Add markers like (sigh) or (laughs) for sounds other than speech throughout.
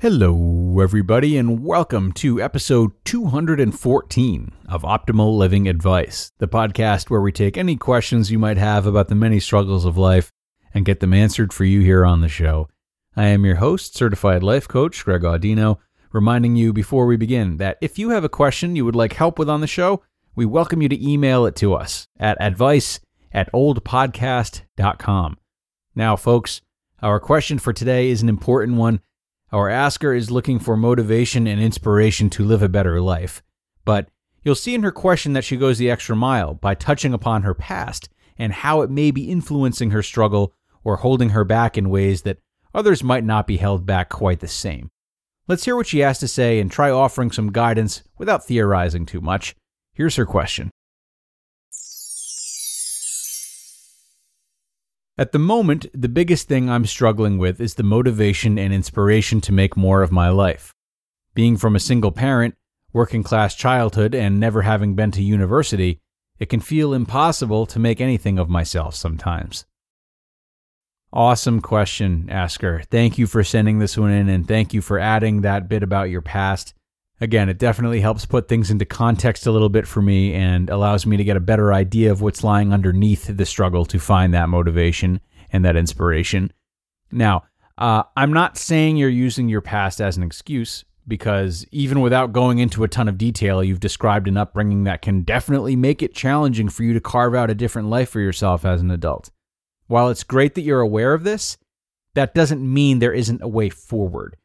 Hello, everybody, and welcome to episode 214 of Optimal Living Advice, the podcast where we take any questions you might have about the many struggles of life and get them answered for you here on the show. I am your host, certified life coach Greg Audino, reminding you before we begin that if you have a question you would like help with on the show, we welcome you to email it to us at advice at oldpodcast.com. Now, folks, our question for today is an important one our asker is looking for motivation and inspiration to live a better life. But you'll see in her question that she goes the extra mile by touching upon her past and how it may be influencing her struggle or holding her back in ways that others might not be held back quite the same. Let's hear what she has to say and try offering some guidance without theorizing too much. Here's her question. At the moment, the biggest thing I'm struggling with is the motivation and inspiration to make more of my life. Being from a single parent, working class childhood, and never having been to university, it can feel impossible to make anything of myself sometimes. Awesome question, Asker. Thank you for sending this one in, and thank you for adding that bit about your past. Again, it definitely helps put things into context a little bit for me and allows me to get a better idea of what's lying underneath the struggle to find that motivation and that inspiration. Now, uh, I'm not saying you're using your past as an excuse because even without going into a ton of detail, you've described an upbringing that can definitely make it challenging for you to carve out a different life for yourself as an adult. While it's great that you're aware of this, that doesn't mean there isn't a way forward.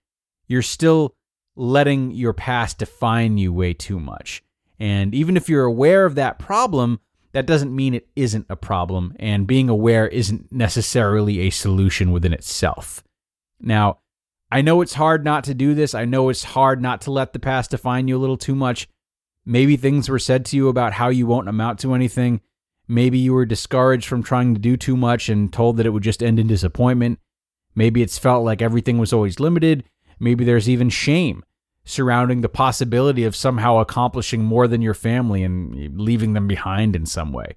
You're still letting your past define you way too much. And even if you're aware of that problem, that doesn't mean it isn't a problem, and being aware isn't necessarily a solution within itself. Now, I know it's hard not to do this. I know it's hard not to let the past define you a little too much. Maybe things were said to you about how you won't amount to anything. Maybe you were discouraged from trying to do too much and told that it would just end in disappointment. Maybe it's felt like everything was always limited. Maybe there's even shame surrounding the possibility of somehow accomplishing more than your family and leaving them behind in some way.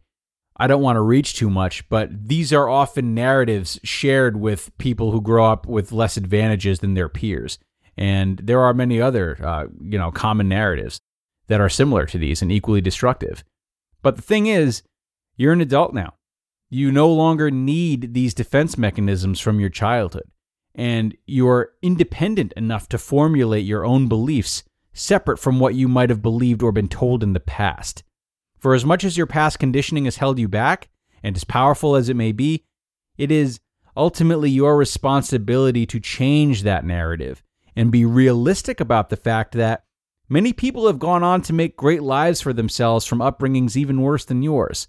I don't want to reach too much, but these are often narratives shared with people who grow up with less advantages than their peers. And there are many other, uh, you know, common narratives that are similar to these and equally destructive. But the thing is, you're an adult now. You no longer need these defense mechanisms from your childhood and you're independent enough to formulate your own beliefs separate from what you might have believed or been told in the past. For as much as your past conditioning has held you back, and as powerful as it may be, it is ultimately your responsibility to change that narrative and be realistic about the fact that many people have gone on to make great lives for themselves from upbringings even worse than yours.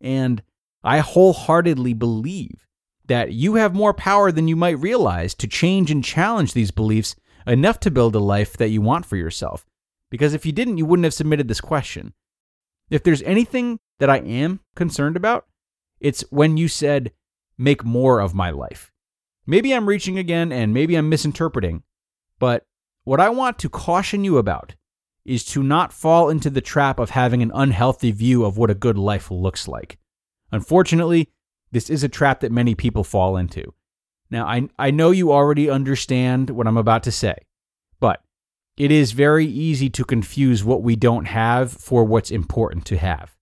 And I wholeheartedly believe that you have more power than you might realize to change and challenge these beliefs enough to build a life that you want for yourself. Because if you didn't, you wouldn't have submitted this question. If there's anything that I am concerned about, it's when you said, make more of my life. Maybe I'm reaching again and maybe I'm misinterpreting, but what I want to caution you about is to not fall into the trap of having an unhealthy view of what a good life looks like. Unfortunately, this is a trap that many people fall into. Now, I, I know you already understand what I'm about to say, but it is very easy to confuse what we don't have for what's important to have.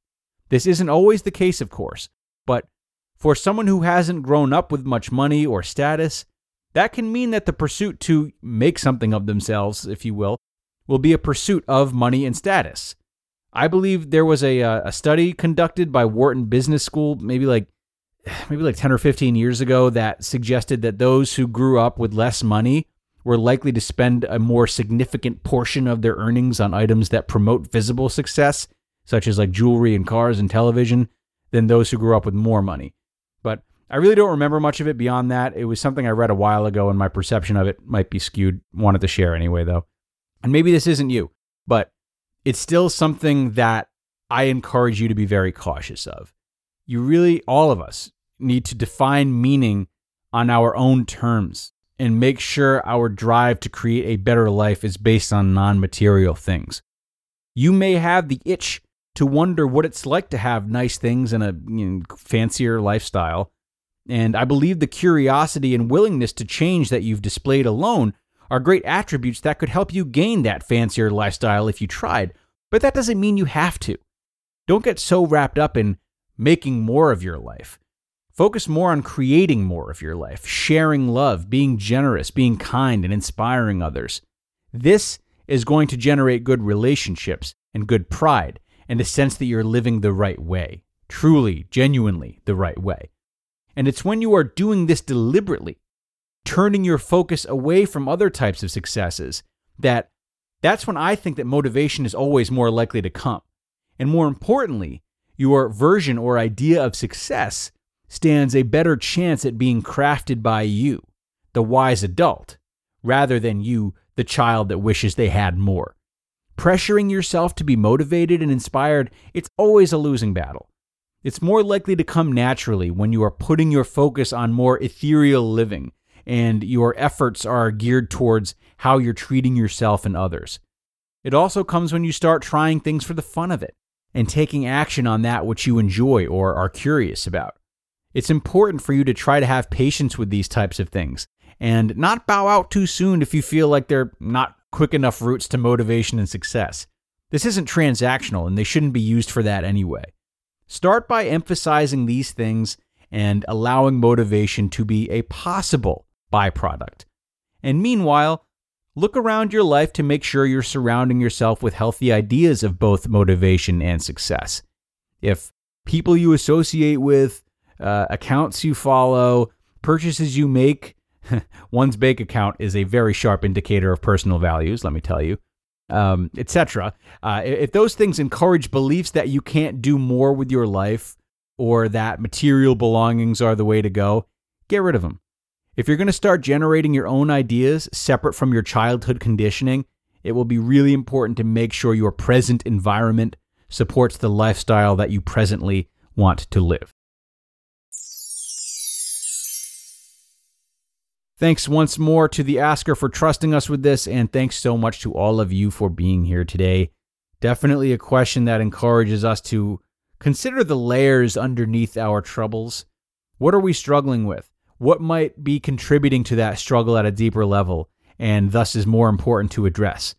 This isn't always the case, of course, but for someone who hasn't grown up with much money or status, that can mean that the pursuit to make something of themselves, if you will, will be a pursuit of money and status. I believe there was a, uh, a study conducted by Wharton Business School, maybe like maybe like 10 or 15 years ago that suggested that those who grew up with less money were likely to spend a more significant portion of their earnings on items that promote visible success, such as like jewelry and cars and television, than those who grew up with more money. But I really don't remember much of it beyond that. It was something I read a while ago, and my perception of it might be skewed. Wanted to share anyway, though. And maybe this isn't you, but it's still something that I encourage you to be very cautious of. You really, all of us, need to define meaning on our own terms and make sure our drive to create a better life is based on non material things. You may have the itch to wonder what it's like to have nice things and a you know, fancier lifestyle. And I believe the curiosity and willingness to change that you've displayed alone are great attributes that could help you gain that fancier lifestyle if you tried. But that doesn't mean you have to. Don't get so wrapped up in making more of your life. Focus more on creating more of your life, sharing love, being generous, being kind, and inspiring others. This is going to generate good relationships and good pride and a sense that you're living the right way, truly, genuinely the right way. And it's when you are doing this deliberately, turning your focus away from other types of successes, that that's when I think that motivation is always more likely to come. And more importantly, your version or idea of success stands a better chance at being crafted by you, the wise adult, rather than you, the child that wishes they had more. Pressuring yourself to be motivated and inspired, it's always a losing battle. It's more likely to come naturally when you are putting your focus on more ethereal living and your efforts are geared towards how you're treating yourself and others. It also comes when you start trying things for the fun of it and taking action on that which you enjoy or are curious about. It's important for you to try to have patience with these types of things and not bow out too soon if you feel like they're not quick enough routes to motivation and success. This isn't transactional and they shouldn't be used for that anyway. Start by emphasizing these things and allowing motivation to be a possible byproduct. And meanwhile, look around your life to make sure you're surrounding yourself with healthy ideas of both motivation and success. If people you associate with, uh, accounts you follow, purchases you make. (laughs) One's bank account is a very sharp indicator of personal values, let me tell you, um, etc. Uh, if those things encourage beliefs that you can't do more with your life or that material belongings are the way to go, get rid of them. If you're going to start generating your own ideas separate from your childhood conditioning, it will be really important to make sure your present environment supports the lifestyle that you presently want to live. Thanks once more to the asker for trusting us with this, and thanks so much to all of you for being here today. Definitely a question that encourages us to consider the layers underneath our troubles. What are we struggling with? What might be contributing to that struggle at a deeper level, and thus is more important to address?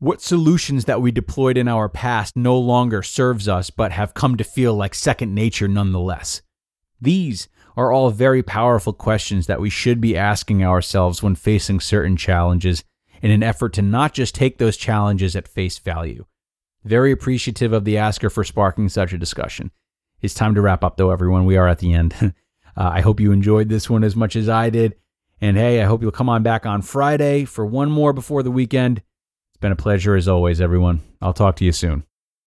What solutions that we deployed in our past no longer serves us but have come to feel like second nature nonetheless? These are all very powerful questions that we should be asking ourselves when facing certain challenges in an effort to not just take those challenges at face value. Very appreciative of the asker for sparking such a discussion. It's time to wrap up, though, everyone. We are at the end. (laughs) uh, I hope you enjoyed this one as much as I did. And hey, I hope you'll come on back on Friday for one more before the weekend. It's been a pleasure as always, everyone. I'll talk to you soon.